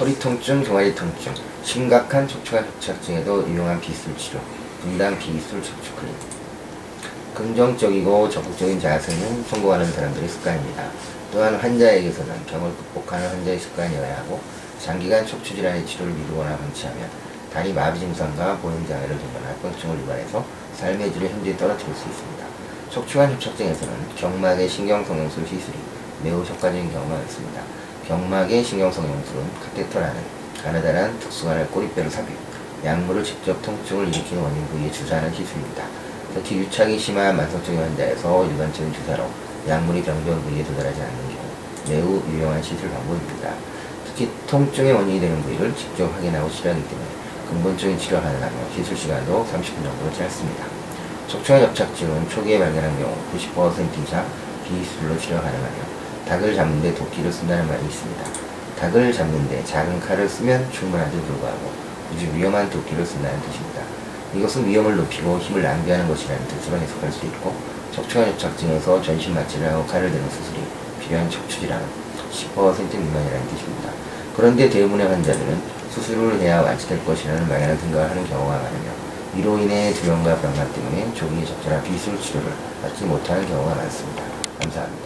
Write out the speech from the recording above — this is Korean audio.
허리 통증, 종아리 통증, 심각한 척추관 협착증에도 유용한 비술 치료, 분당 비술 척추 클리닉. 긍정적이고 적극적인 자세는 성공하는 사람들의 습관입니다. 또한 환자에게서는 병을 극복하는 환자의 습관이어야 하고 장기간 척추 질환의 치료를 미루거나 방치하면 다리 마비 증상과 보행 장애를 동반한 합병증을 유발해서 삶의 질을 현저히 떨어뜨릴 수 있습니다. 척추관 협착증에서는 경막의 신경성형술 시술이 매우 효과적인 경우가 많습니다. 경막의 신경성형술은 카테터라는 가느다란 특수관을 꼬리뼈로 삽입, 약물을 직접 통증을 일으키는 원인 부위에 주사하는 시술입니다. 특히 유착이 심한 만성적인 환자에서 일반적인 주사로 약물이 병변 부위에 도달하지 않는 경우 매우 유용한 시술 방법입니다. 특히 통증의 원인이 되는 부위를 직접 확인하고 치료하기 때문에 근본적인 치료가 가능하며 시술 시간도 30분 정도로 짧습니다. 척추관 협착증은 초기에 발견한 경우 90% 이상 비수술로 치료가 가능하며 닭을 잡는데 도끼를 쓴다는 말이 있습니다. 닭을 잡는데 작은 칼을 쓰면 충분한데도 불구하고 굳이 위험한 도끼를 쓴다는 뜻입니다. 이것은 위험을 높이고 힘을 낭비하는 것이라는 뜻으로 해석할 수 있고 척추관 협착증에서 전신 마취를 하고 칼을 드는 수술이 필요한 척추 질환은 10% 미만이라는 뜻입니다. 그런데 대부분의 환자들은 수술을 해야 완치될 것이라는 막연한 생각을 하는 경우가 많으며 이로 인해 두려움과 불안감 때문에 조기 적절한 비술 치료를 받지 못하는 경우가 많습니다. 감사합니다.